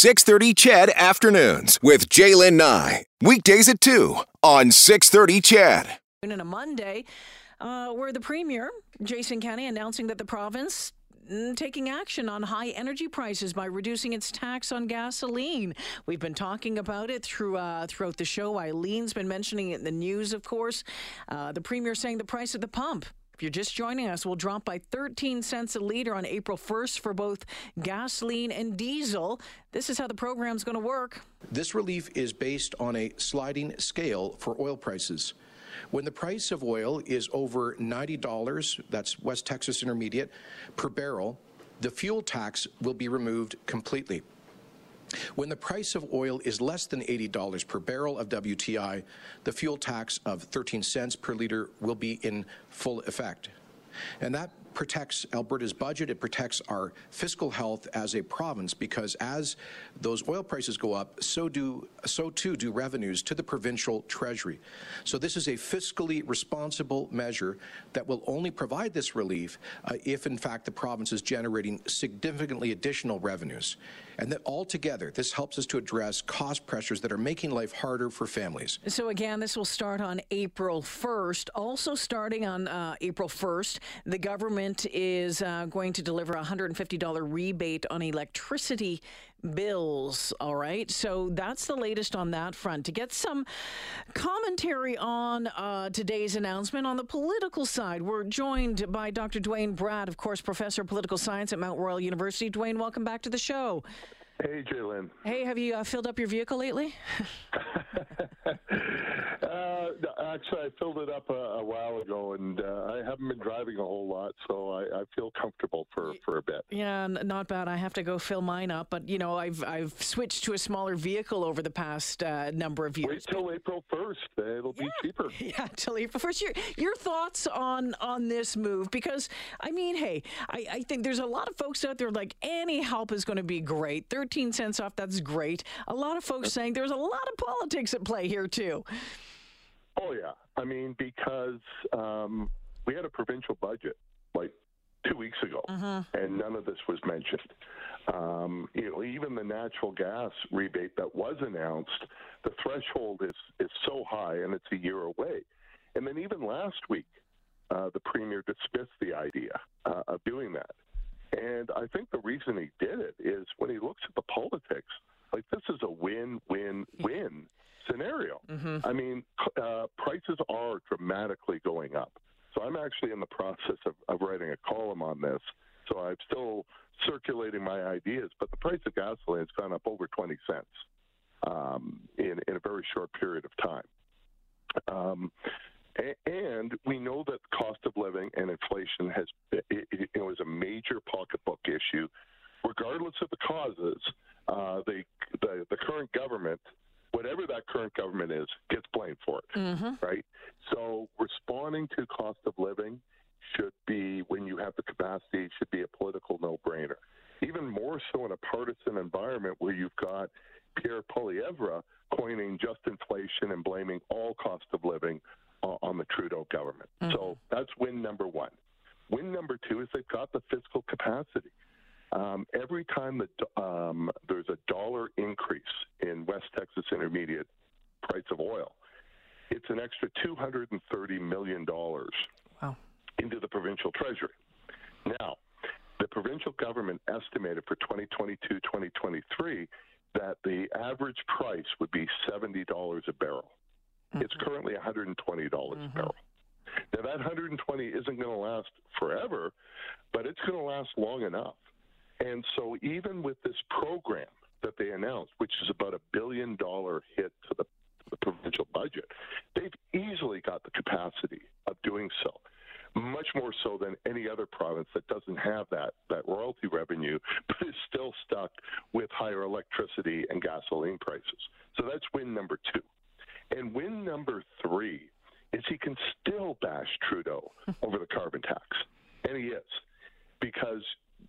630 CHED Afternoons with J'lyn Nye. Weekdays at 2 on 630 CHED. And a Monday, uh, where the Premier, Jason Kenney, announcing that the province mm, taking action on high energy prices by reducing its tax on gasoline. We've been talking about it through uh, throughout the show. Eileen's been mentioning it in the news, of course. Uh, the premier saying the price at the pump. If you're just joining us, we'll drop by 13 cents a liter on April 1st for both gasoline and diesel. This is how the program's going to work. This relief is based on a sliding scale for oil prices. When the price of oil is over $90, that's West Texas Intermediate, per barrel, the fuel tax will be removed completely. When the price of oil is less than $80 per barrel of WTI, the fuel tax of 13 cents per liter will be in full effect. And that protects Alberta's budget. It protects our fiscal health as a province because as those oil prices go up, so do so too do revenues to the provincial treasury. So this is a fiscally responsible measure that will only provide this relief uh, if, in fact, the province is generating significantly additional revenues. And that altogether, this helps us to address cost pressures that are making life harder for families. So, again, this will start on April 1st. Also, starting on uh, April 1st, the government is uh, going to deliver a $150 rebate on electricity bills. All right. So that's the latest on that front. To get some commentary on uh, today's announcement on the political side, we're joined by Dr. Duane Bratt, of course, professor of political science at Mount Royal University. Duane, welcome back to the show. Hey, J'lyn. Hey, have you uh, filled up your vehicle lately? uh, actually, I filled it up a, a while ago, and uh, I haven't been driving a whole lot, so I, I, feel comfortable for, for a bit. Yeah, not bad. I have to go fill mine up, but you know, I've I've switched to a smaller vehicle over the past uh, number of years. Wait till April first; it'll yeah. be cheaper. Yeah, till April first. Your your thoughts on on this move? Because I mean, hey, I, I think there's a lot of folks out there like any help is going to be great. Thirteen cents off, that's great. A lot of folks saying there's a lot of politics at play here too. Oh yeah, I mean because um, we had a provincial budget like two weeks ago, uh-huh. and none of this was mentioned. Um, you know, even the natural gas rebate that was announced, the threshold is is so high, and it's a year away. And then even last week, uh, the premier dismissed the idea uh, of doing that. And I think the reason he did it is when he looks at the politics, like this is a win-win-win scenario. Mm-hmm. I mean, uh, prices are dramatically going up. So I'm actually in the process of, of writing a column on this. So I'm still circulating my ideas, but the price of gasoline has gone up over 20 cents um, in, in a very short period of time. Um, and we know that cost of living and inflation has it, it, it was a major pocketbook issue. Regardless of the causes, uh, the, the the current government whatever that current government is gets blamed for it, mm-hmm. right? So responding to cost of living should be, when you have the capacity, should be a political no-brainer. Even more so in a partisan environment where you've got Pierre Poilievre coining Justinflation and blaming all cost of living uh, on the Trudeau government. Mm-hmm. So that's win number one. Win number two is they've got the fiscal capacity. Um, every time that um, there's a dollar increase in West Texas Intermediate price of oil, it's an extra $230 million wow. into the provincial treasury. Now, the provincial government estimated for 2022 2023 that the average price would be $70 a barrel. Mm-hmm. It's currently $120 mm-hmm. a barrel. Now, that 120 isn't going to last forever, but it's going to last long enough. And so, even with this program that they announced, which is about a billion dollar hit to the, to the provincial budget, they've easily got the capacity of doing so. Much more so than any other province that doesn't have that, that royalty revenue, but is still stuck with higher electricity and gasoline prices. So that's win number two. And win number three is he can still bash Trudeau over the carbon tax. And he is. Because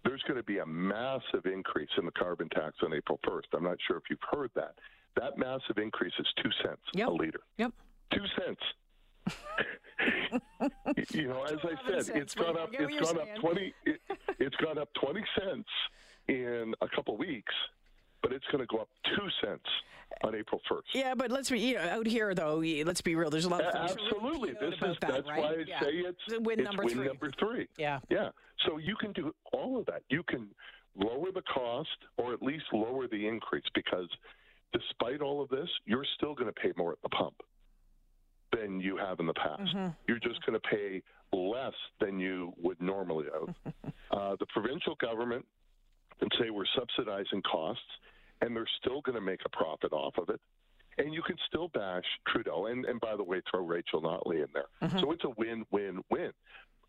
there's going to be a massive increase in the carbon tax on April 1st. I'm not sure if you've heard that. That massive increase is two cents yep. a liter. Yep. Two cents. you know, as I said, cents, it's gone up. It's gone saying. up twenty. It, it's gone up twenty cents in a couple weeks, but it's going to go up two cents on April 1st. Yeah, but let's be you know out here though. Let's be real. There's a lot of folks who are Absolutely. really This about is that, that's right? why I Yeah. say it's, win it's number win three. number three. Yeah. Yeah. So you can do all of that. You can lower the cost or at least lower the increase because despite all of this, you're still going to pay more at the pump than you have in the past. Mm-hmm. You're just going to pay less than you would normally have. uh, the provincial government can say we're subsidizing costs, and they're still going to make a profit off of it. And you can still bash Trudeau, and, and by the way, throw Rachel Notley in there. Mm-hmm. So it's a win-win-win.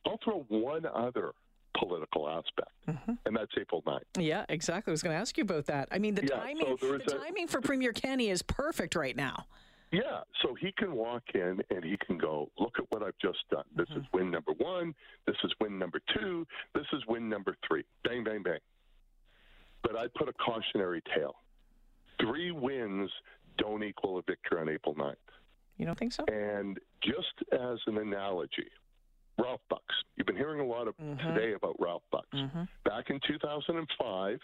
I'll throw one other political aspect, Mm-hmm. and that's April 9th. Yeah, exactly. I was going to ask you about that. I mean, the Yeah, timing, so the a- timing for Premier Kenney is perfect right now. Yeah, so he can walk in and he can go, look at what I've just done. This is win number one. This is win number two. This is win number three. Bang, bang, bang. But I put a cautionary tale. Three wins don't equal a victory on April 9th. You don't think so? And just as an analogy, Ralph Bucks. You've been hearing a lot of today about Ralph Bucks. Back in 2005,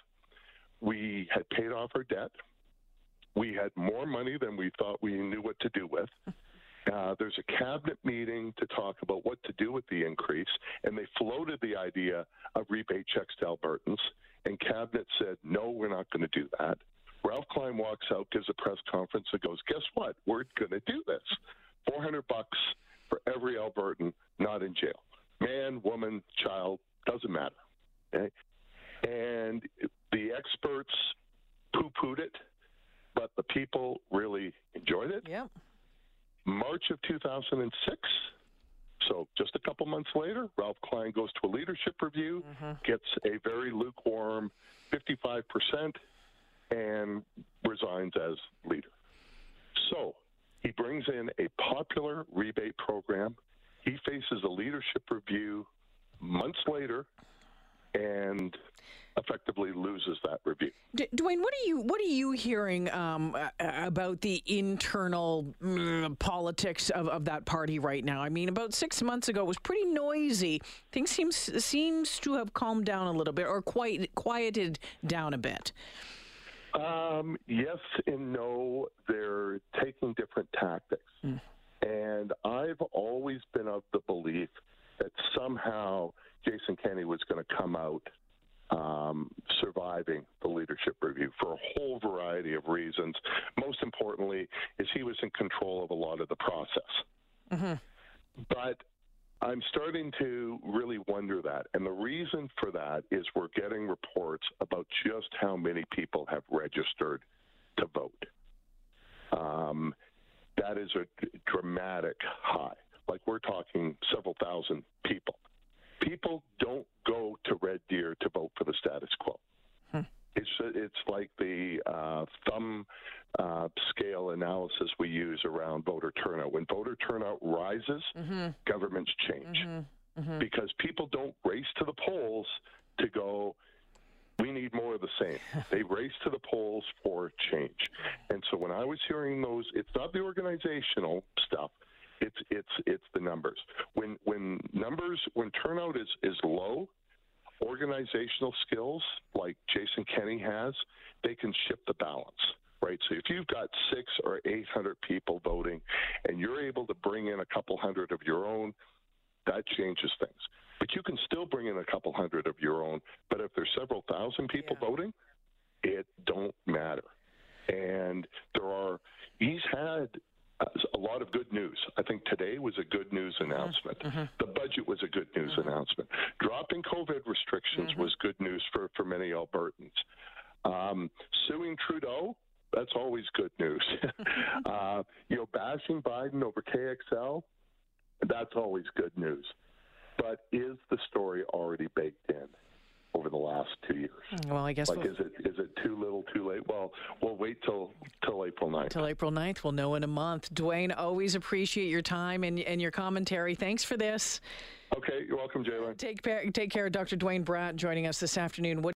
we had paid off our debt. We had more money than we thought we knew what to do with. Uh, there's a cabinet meeting to talk about what to do with the increase, and they floated the idea of rebate checks to Albertans. And cabinet said, "No, we're not going to do that." Ralph Klein walks out, gives a press conference, and goes, "Guess what? We're going to do this. 400 bucks for every Albertan not in jail. Man, woman, child, doesn't matter." Okay? And the experts poo-pooed it, but the people really enjoyed it. Yep. March of 2006. So just a couple months later, Ralph Klein goes to a leadership review, mm-hmm. gets a very lukewarm 55%, and resigns as leader. So he brings in a popular rebate program. He faces a leadership review months later and effectively loses that review. D- Duane, what are you what are you hearing um, about the internal mm, politics of, of that party right now? I mean, about six months ago, it was pretty noisy. Things seems seems to have calmed down a little bit, or quite quieted down a bit. Um, yes and no. They're taking different tactics. And I've always been of the belief that somehow Jason Kenney was going to come out um, surviving the leadership review for a whole variety of reasons. Most importantly, is he was in control of a lot of the process. But I'm starting to really wonder that. And the reason for that is we're getting reports about just how many people have registered to vote. Um, that is a dramatic high. Like we're talking several thousand people. People don't go to Red Deer to vote for the status quo. It's it's like the uh, thumb uh, scale analysis we use around voter turnout. When voter turnout rises, mm-hmm. governments change mm-hmm. Mm-hmm. because people don't race to the polls to go. We need more of the same. they race to the polls for change, and so when I was hearing those, it's not the organizational stuff. It's it's it's the numbers. When when numbers when turnout is is low, organizational skills like Jason Kenney has, they can shift the balance, right? So if you've got six or 800 people voting and you're able to bring in a couple hundred of your own, that changes things. But you can still bring in a couple hundred of your own. But if there's several thousand people Yeah. voting, it don't matter. And there are, he's had a lot of good news. I think today was a good news mm-hmm. announcement. Mm-hmm. The budget was a good news mm-hmm. announcement. Dropping COVID restrictions was good news for, for many Albertans. Um, suing Trudeau, that's always good news. uh, you know, bashing Biden over KXL, that's always good news. But is the story already baked in over the last two years? Well, I guess Like, we'll, is it is it too little, too late? Well, we'll wait till till April 9th. till April 9th, we'll know in a month. Duane, always appreciate your time and, and your commentary. Thanks for this. Okay, you're welcome, J'lyn. Take, care- take care, Dr. Duane Bratt, joining us this afternoon. What